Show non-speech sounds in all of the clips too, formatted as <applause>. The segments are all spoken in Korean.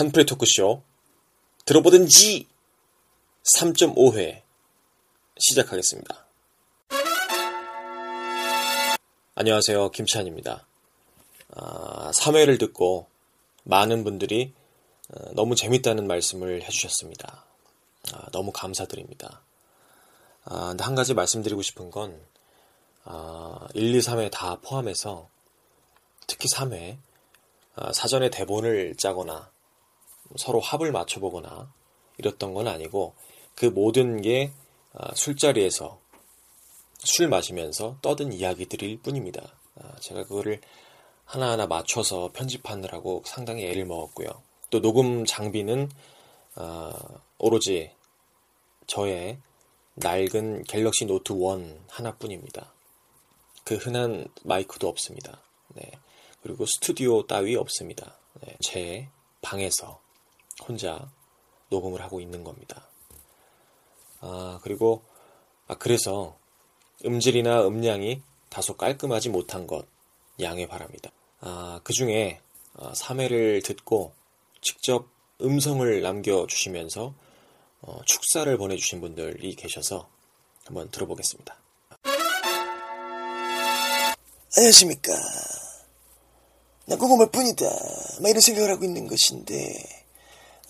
한풀의 토크쇼 들어보든지 3.5회 시작하겠습니다. 안녕하세요. 김찬입니다. 아, 3회를 듣고 많은 분들이 어, 너무 재밌다는 말씀을 해주셨습니다. 아, 너무 감사드립니다. 아, 근데 한 가지 말씀드리고 싶은 건 아, 1, 2, 3회 다 포함해서 특히 3회 아, 사전에 대본을 짜거나 서로 합을 맞춰보거나 이랬던 건 아니고 그 모든 게 아, 술자리에서 술 마시면서 떠든 이야기들일 뿐입니다. 아, 제가 그거를 하나하나 맞춰서 편집하느라고 상당히 애를 먹었고요. 또 녹음 장비는 아, 오로지 저의 낡은 갤럭시 노트 1 하나뿐입니다. 그 흔한 마이크도 없습니다. 네. 그리고 스튜디오 따위 없습니다. 네. 제 방에서 혼자 녹음을 하고 있는 겁니다. 아, 그리고, 아, 그래서 음질이나 음량이 다소 깔끔하지 못한 것 양해 바랍니다. 아, 그 중에 3회를 듣고 직접 음성을 남겨주시면서 어, 축사를 보내주신 분들이 계셔서 한번 들어보겠습니다. 안녕하십니까. 난 궁금할 뿐이다. 막 이런 생각을 하고 있는 것인데,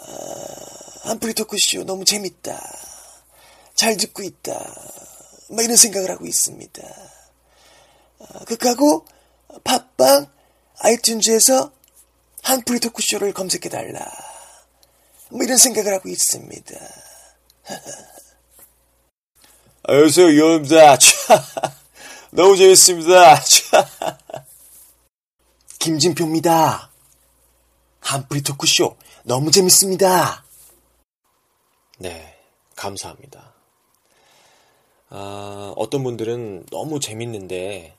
아, 한풀이 토크쇼 너무 재밌다. 잘 듣고 있다. 막 이런 생각을 하고 있습니다. 아, 그하고 팟빵, 아이튠즈에서 한풀이 토크쇼를 검색해달라. 뭐 이런 생각을 하고 있습니다. <laughs> 안녕하세요, 유입니다 <laughs> 너무 재밌습니다. <laughs> 김진표입니다. 한풀이 토크쇼 너무 재밌습니다. 네, 감사합니다. 아, 어떤 분들은 너무 재밌는데,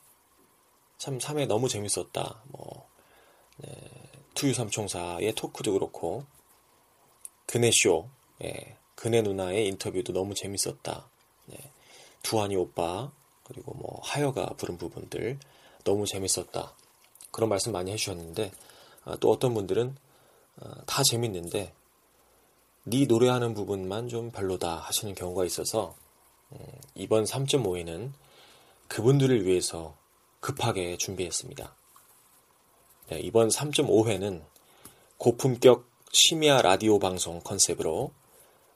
참 3회 너무 재밌었다. 뭐, 네, 투유삼총사의 토크도 그렇고, 그네쇼, 예, 그네 누나의 인터뷰도 너무 재밌었다. 네, 두한이 오빠, 그리고 뭐, 하여가 부른 부분들 너무 재밌었다. 그런 말씀 많이 해주셨는데, 아, 또 어떤 분들은 아, 다 재밌는데, 네 노래하는 부분만 좀 별로다 하시는 경우가 있어서 음, 이번 3.5회는 그분들을 위해서 급하게 준비했습니다. 네, 이번 3.5회는 고품격 심야 라디오 방송 컨셉으로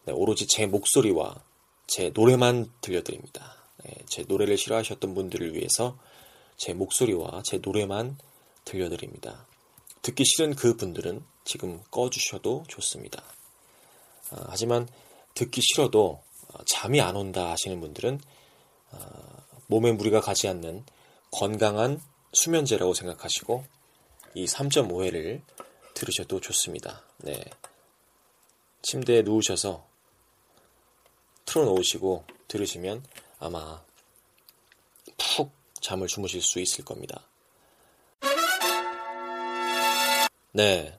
네, 오로지 제 목소리와 제 노래만 들려드립니다. 네, 제 노래를 싫어하셨던 분들을 위해서 제 목소리와 제 노래만 들려드립니다. 듣기 싫은 그 분들은 지금 꺼주셔도 좋습니다. 어, 하지만 듣기 싫어도 어, 잠이 안 온다 하시는 분들은 어, 몸에 무리가 가지 않는 건강한 수면제라고 생각하시고 이 3.5회를 들으셔도 좋습니다. 네. 침대에 누우셔서 틀어놓으시고 들으시면 아마 푹 잠을 주무실 수 있을 겁니다. 네.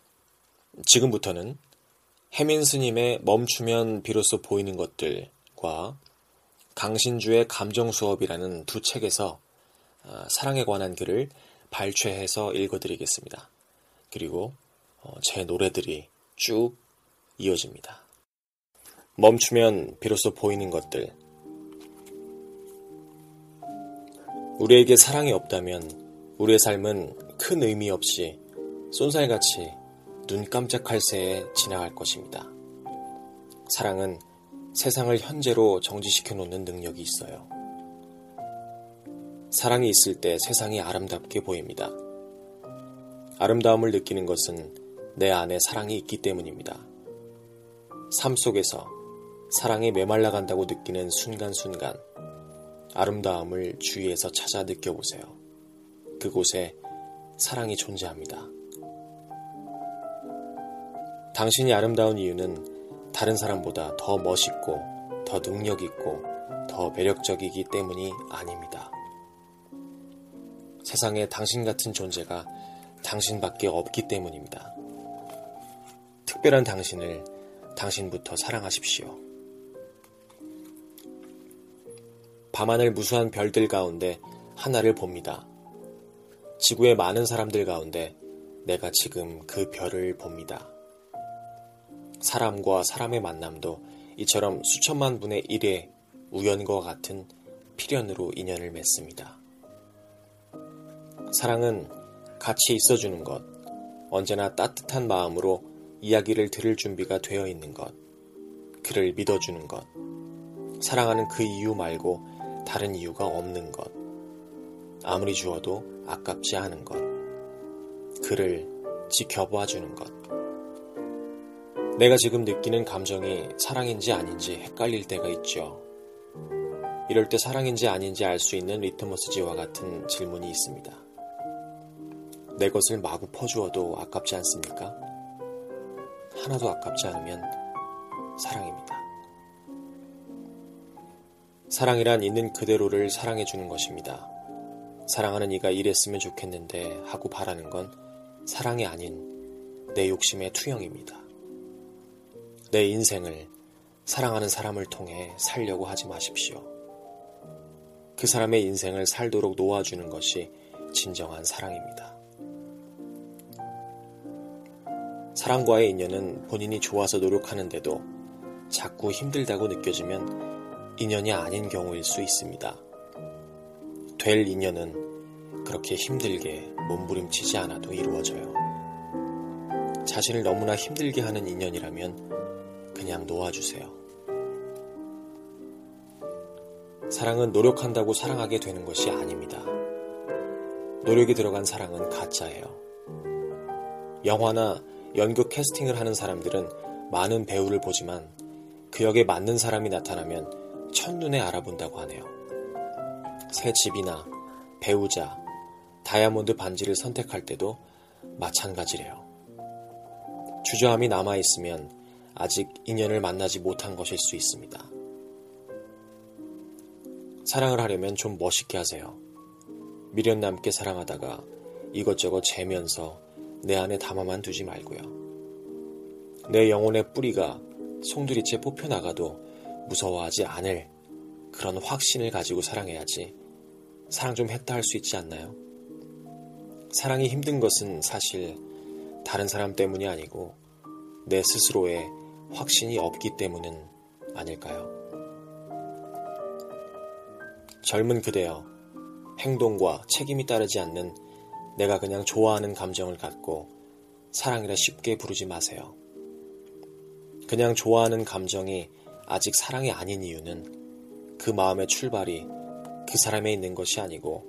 지금부터는 해민 스님의 멈추면 비로소 보이는 것들과 강신주의 감정 수업이라는 두 책에서 아, 사랑에 관한 글을 발췌해서 읽어드리겠습니다. 그리고 어, 제 노래들이 쭉 이어집니다. 멈추면 비로소 보이는 것들. 우리에게 사랑이 없다면 우리의 삶은 큰 의미 없이 쏜살같이 눈 깜짝할 새에 지나갈 것입니다. 사랑은 세상을 현재로 정지시켜 놓는 능력이 있어요. 사랑이 있을 때 세상이 아름답게 보입니다. 아름다움을 느끼는 것은 내 안에 사랑이 있기 때문입니다. 삶 속에서 사랑이 메말라 간다고 느끼는 순간순간 아름다움을 주위에서 찾아 느껴보세요. 그곳에 사랑이 존재합니다. 당신이 아름다운 이유는 다른 사람보다 더 멋있고 더 능력 있고 더 매력적이기 때문이 아닙니다. 세상에 당신 같은 존재가 당신밖에 없기 때문입니다. 특별한 당신을 당신부터 사랑하십시오. 밤하늘 무수한 별들 가운데 하나를 봅니다. 지구의 많은 사람들 가운데 내가 지금 그 별을 봅니다. 사람과 사람의 만남도 이처럼 수천만 분의 1의 우연과 같은 필연으로 인연을 맺습니다. 사랑은 같이 있어주는 것, 언제나 따뜻한 마음으로 이야기를 들을 준비가 되어 있는 것, 그를 믿어주는 것, 사랑하는 그 이유 말고 다른 이유가 없는 것, 아무리 주어도 아깝지 않은 것, 그를 지켜봐 주는 것. 내가 지금 느끼는 감정이 사랑인지 아닌지 헷갈릴 때가 있죠. 이럴 때 사랑인지 아닌지 알 수 있는 리트머스지와 같은 질문이 있습니다. 내 것을 마구 퍼주어도 아깝지 않습니까? 하나도 아깝지 않으면 사랑입니다. 사랑이란 있는 그대로를 사랑해주는 것입니다. 사랑하는 이가 이랬으면 좋겠는데 하고 바라는 건 사랑이 아닌 내 욕심의 투영입니다. 내 인생을 사랑하는 사람을 통해 살려고 하지 마십시오. 그 사람의 인생을 살도록 놓아주는 것이 진정한 사랑입니다. 사랑과의 인연은 본인이 좋아서 노력하는데도 자꾸 힘들다고 느껴지면 인연이 아닌 경우일 수 있습니다. 될 인연은 그렇게 힘들게 몸부림치지 않아도 이루어져요. 자신을 너무나 힘들게 하는 인연이라면 그냥 놓아주세요. 사랑은 노력한다고 사랑하게 되는 것이 아닙니다. 노력이 들어간 사랑은 가짜예요. 영화나 연극 캐스팅을 하는 사람들은 많은 배우를 보지만 그 역에 맞는 사람이 나타나면 첫눈에 알아본다고 하네요. 새 집이나 배우자, 다이아몬드 반지를 선택할 때도 마찬가지래요. 주저함이 남아있으면 아직 인연을 만나지 못한 것일 수 있습니다. 사랑을 하려면 좀 멋있게 하세요. 미련 남게 사랑하다가 이것저것 재면서 내 안에 담아만 두지 말고요. 내 영혼의 뿌리가 송두리째 뽑혀나가도 무서워하지 않을 그런 확신을 가지고 사랑해야지 사랑 좀 했다 할 수 있지 않나요? 사랑이 힘든 것은 사실 다른 사람 때문이 아니고 내 스스로의 확신이 없기 때문은 아닐까요? 젊은 그대여, 행동과 책임이 따르지 않는 내가 그냥 좋아하는 감정을 갖고 사랑이라 쉽게 부르지 마세요. 그냥 좋아하는 감정이 아직 사랑이 아닌 이유는 그 마음의 출발이 그 사람에 있는 것이 아니고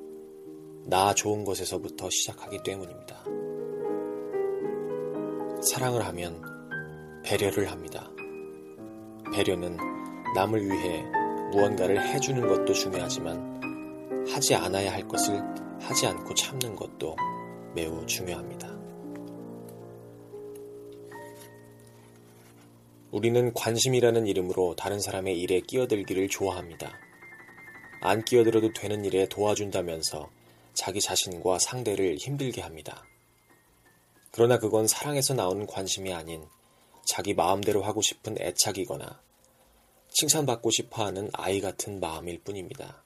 나 좋은 것에서부터 시작하기 때문입니다. 사랑을 하면 배려를 합니다. 배려는 남을 위해 무언가를 해주는 것도 중요하지만 하지 않아야 할 것을 하지 않고 참는 것도 매우 중요합니다. 우리는 관심이라는 이름으로 다른 사람의 일에 끼어들기를 좋아합니다. 안 끼어들어도 되는 일에 도와준다면서 자기 자신과 상대를 힘들게 합니다. 그러나 그건 사랑에서 나온 관심이 아닌 자기 마음대로 하고 싶은 애착이거나 칭찬받고 싶어 하는 아이 같은 마음일 뿐입니다.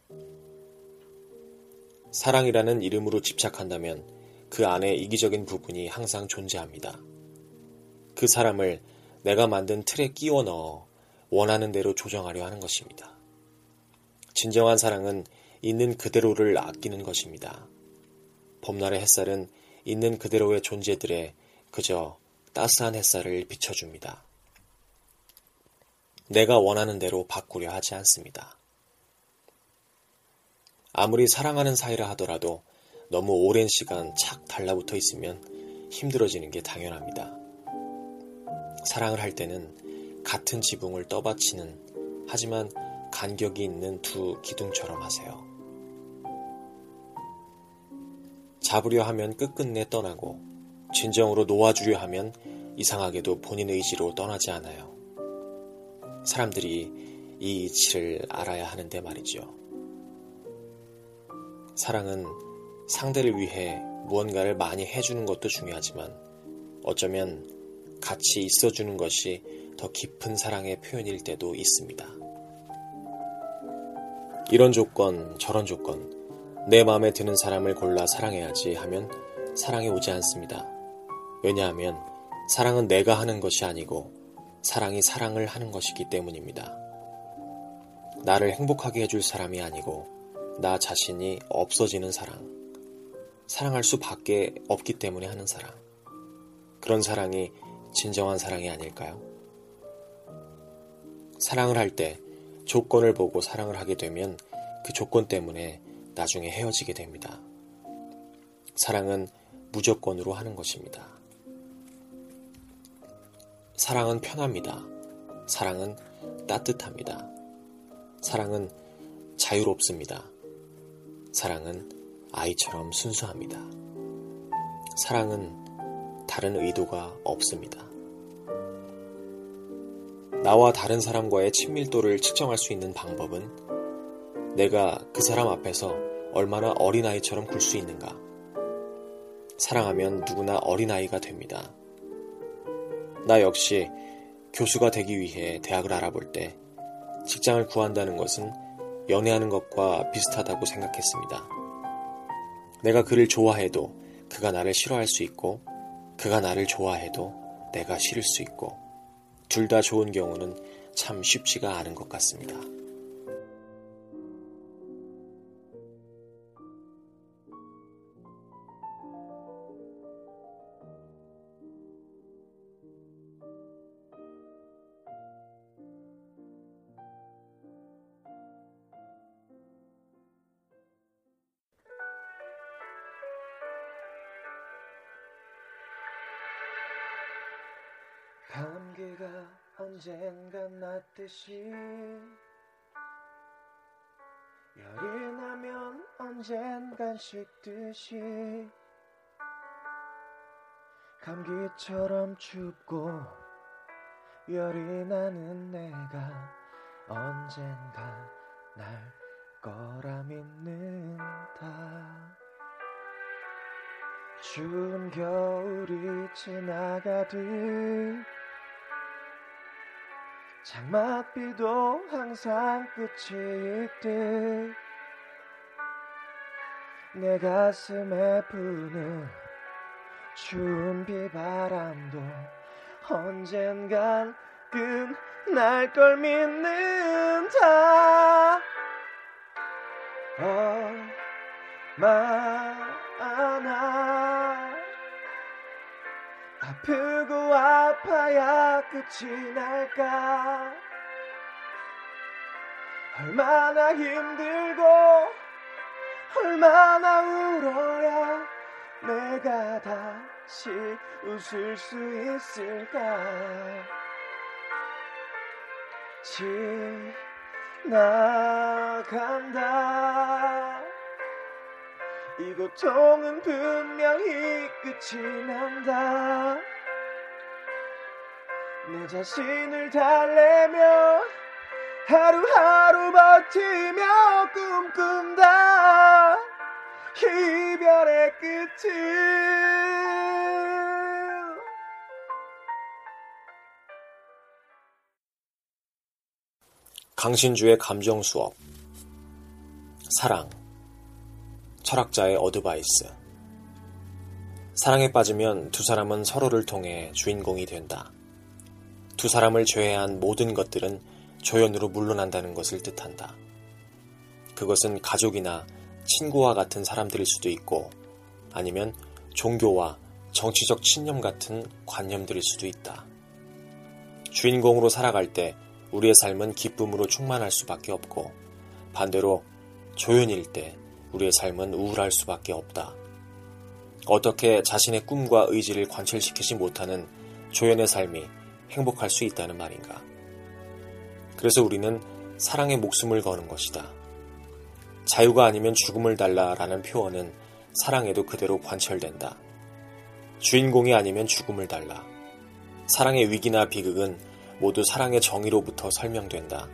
사랑이라는 이름으로 집착한다면 그 안에 이기적인 부분이 항상 존재합니다. 그 사람을 내가 만든 틀에 끼워 넣어 원하는 대로 조정하려 하는 것입니다. 진정한 사랑은 있는 그대로를 아끼는 것입니다. 봄날의 햇살은 있는 그대로의 존재들에 그저 따스한 햇살을 비춰줍니다. 내가 원하는 대로 바꾸려 하지 않습니다. 아무리 사랑하는 사이라 하더라도 너무 오랜 시간 착 달라붙어 있으면 힘들어지는 게 당연합니다. 사랑을 할 때는 같은 지붕을 떠받치는 하지만 간격이 있는 두 기둥처럼 하세요. 잡으려 하면 끝끝내 떠나고 진정으로 놓아주려 하면 이상하게도 본인 의지로 떠나지 않아요. 사람들이 이 이치를 알아야 하는데 말이죠. 사랑은 상대를 위해 무언가를 많이 해주는 것도 중요하지만 어쩌면 같이 있어주는 것이 더 깊은 사랑의 표현일 때도 있습니다. 이런 조건, 저런 조건, 내 마음에 드는 사람을 골라 사랑해야지 하면 사랑이 오지 않습니다. 왜냐하면 사랑은 내가 하는 것이 아니고 사랑이 사랑을 하는 것이기 때문입니다. 나를 행복하게 해줄 사람이 아니고 나 자신이 없어지는 사랑. 사랑할 수밖에 없기 때문에 하는 사랑. 그런 사랑이 진정한 사랑이 아닐까요? 사랑을 할 때 조건을 보고 사랑을 하게 되면 그 조건 때문에 나중에 헤어지게 됩니다. 사랑은 무조건으로 하는 것입니다. 사랑은 편합니다. 사랑은 따뜻합니다. 사랑은 자유롭습니다. 사랑은 아이처럼 순수합니다. 사랑은 다른 의도가 없습니다. 나와 다른 사람과의 친밀도를 측정할 수 있는 방법은 내가 그 사람 앞에서 얼마나 어린아이처럼 굴 수 있는가. 사랑하면 누구나 어린아이가 됩니다. 나 역시 교수가 되기 위해 대학을 알아볼 때 직장을 구한다는 것은 연애하는 것과 비슷하다고 생각했습니다. 내가 그를 좋아해도 그가 나를 싫어할 수 있고 그가 나를 좋아해도 내가 싫을 수 있고 둘 다 좋은 경우는 참 쉽지가 않은 것 같습니다. 감기가 언젠가 났듯이 열이 나면 언젠간 식듯이 감기처럼 춥고 열이 나는 내가 언젠가 날 거라 믿는다. 추운 겨울이 지나가듯 장맛비도 항상 끝이 있듯. 내 가슴에 부는 추운 비바람도 언젠간 끝날 걸 믿는다. 얼마 아프고 아파야 끝이 날까? 얼마나 힘들고 얼마나 울어야 내가 다시 웃을 수 있을까? 지나간다 이 고통은 분명히 끝이 난다. 내 자신을 달래며 하루하루 버티며 꿈꾼다. 이별의 끝을. 강신주의 감정 수업. 사랑 철학자의 어드바이스 사랑에 빠지면 두 사람은 서로를 통해 주인공이 된다. 두 사람을 제외한 모든 것들은 조연으로 물러난다는 것을 뜻한다. 그것은 가족이나 친구와 같은 사람들일 수도 있고 아니면 종교와 정치적 신념 같은 관념들일 수도 있다. 주인공으로 살아갈 때 우리의 삶은 기쁨으로 충만할 수밖에 없고 반대로 조연일 때 우리의 삶은 우울할 수밖에 없다. 어떻게 자신의 꿈과 의지를 관철시키지 못하는 조연의 삶이 행복할 수 있다는 말인가. 그래서 우리는 사랑의 목숨을 거는 것이다. 자유가 아니면 죽음을 달라라는 표현은 사랑에도 그대로 관철된다. 주인공이 아니면 죽음을 달라. 사랑의 위기나 비극은 모두 사랑의 정의로부터 설명된다.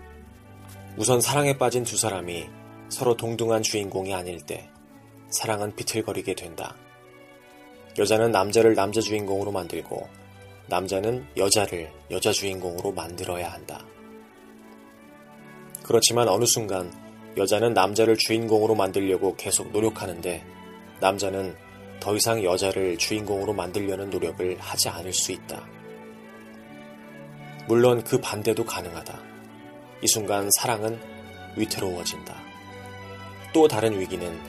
우선 사랑에 빠진 두 사람이 서로 동등한 주인공이 아닐 때 사랑은 비틀거리게 된다. 여자는 남자를 남자 주인공으로 만들고 남자는 여자를 여자 주인공으로 만들어야 한다. 그렇지만 어느 순간 여자는 남자를 주인공으로 만들려고 계속 노력하는데 남자는 더 이상 여자를 주인공으로 만들려는 노력을 하지 않을 수 있다. 물론 그 반대도 가능하다. 이 순간 사랑은 위태로워진다. 또 다른 위기는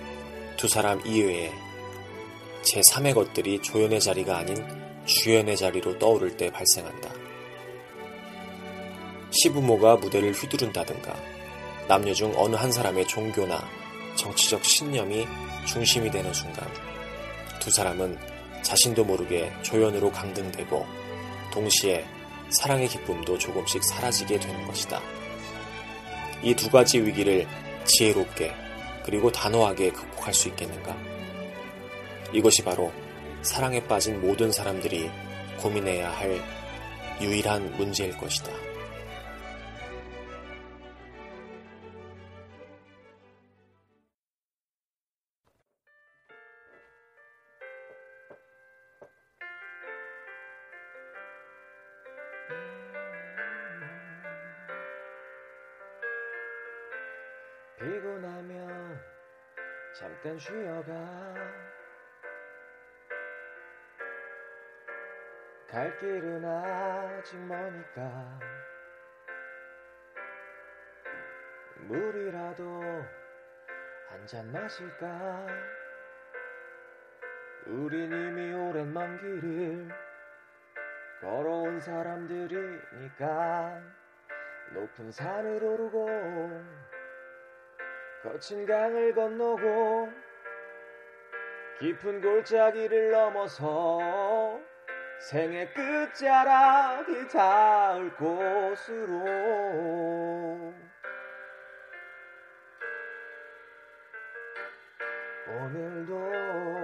두 사람 이외에 제3의 것들이 조연의 자리가 아닌 주연의 자리로 떠오를 때 발생한다. 시부모가 무대를 휘두른다든가 남녀 중 어느 한 사람의 종교나 정치적 신념이 중심이 되는 순간 두 사람은 자신도 모르게 조연으로 강등되고 동시에 사랑의 기쁨도 조금씩 사라지게 되는 것이다. 이 두 가지 위기를 지혜롭게 그리고 단호하게 극복할 수 있겠는가? 이것이 바로 사랑에 빠진 모든 사람들이 고민해야 할 유일한 문제일 것이다. 피곤하면 잠깐 쉬어가 갈 길은 아직 머니까 물이라도 한 잔 마실까? 우린 이미 오랜 먼 길을 걸어온 사람들이니까 높은 산을 오르고 거친 강을 건너고 깊은 골짜기를 넘어서 생의 끝자락이 닿을 곳으로. 오늘도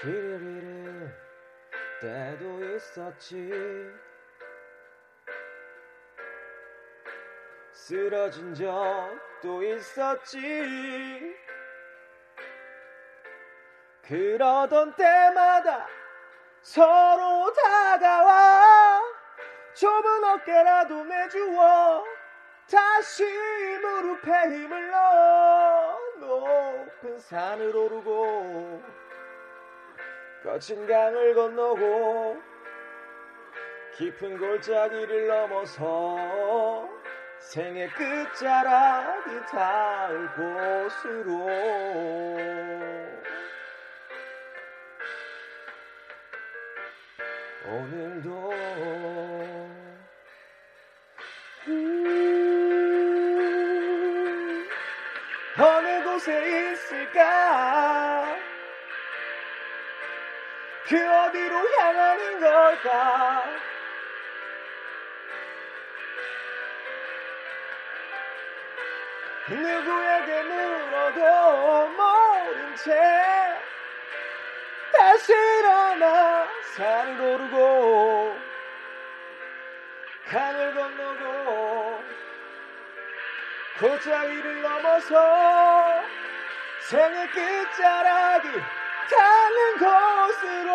길을 잃을 때도 있었지. 쓰러진 적도 있었지. 그러던 때마다 서로 다가와 좁은 어깨라도 내주어 다시 무릎에 힘을 넣어 높은 산을 오르고 거친 강을 건너고 깊은 골짜기를 넘어서 생의 끝자락이 닿을 곳으로. 오늘도 음, 어느 곳에 있을까 그 어디로 향하는 걸까? 누구에게 물어도 모른 채 다시 일어나 산을 오르고 강을 건너고 골짜기를 넘어서 생의 끝자락이 닿는 곳으로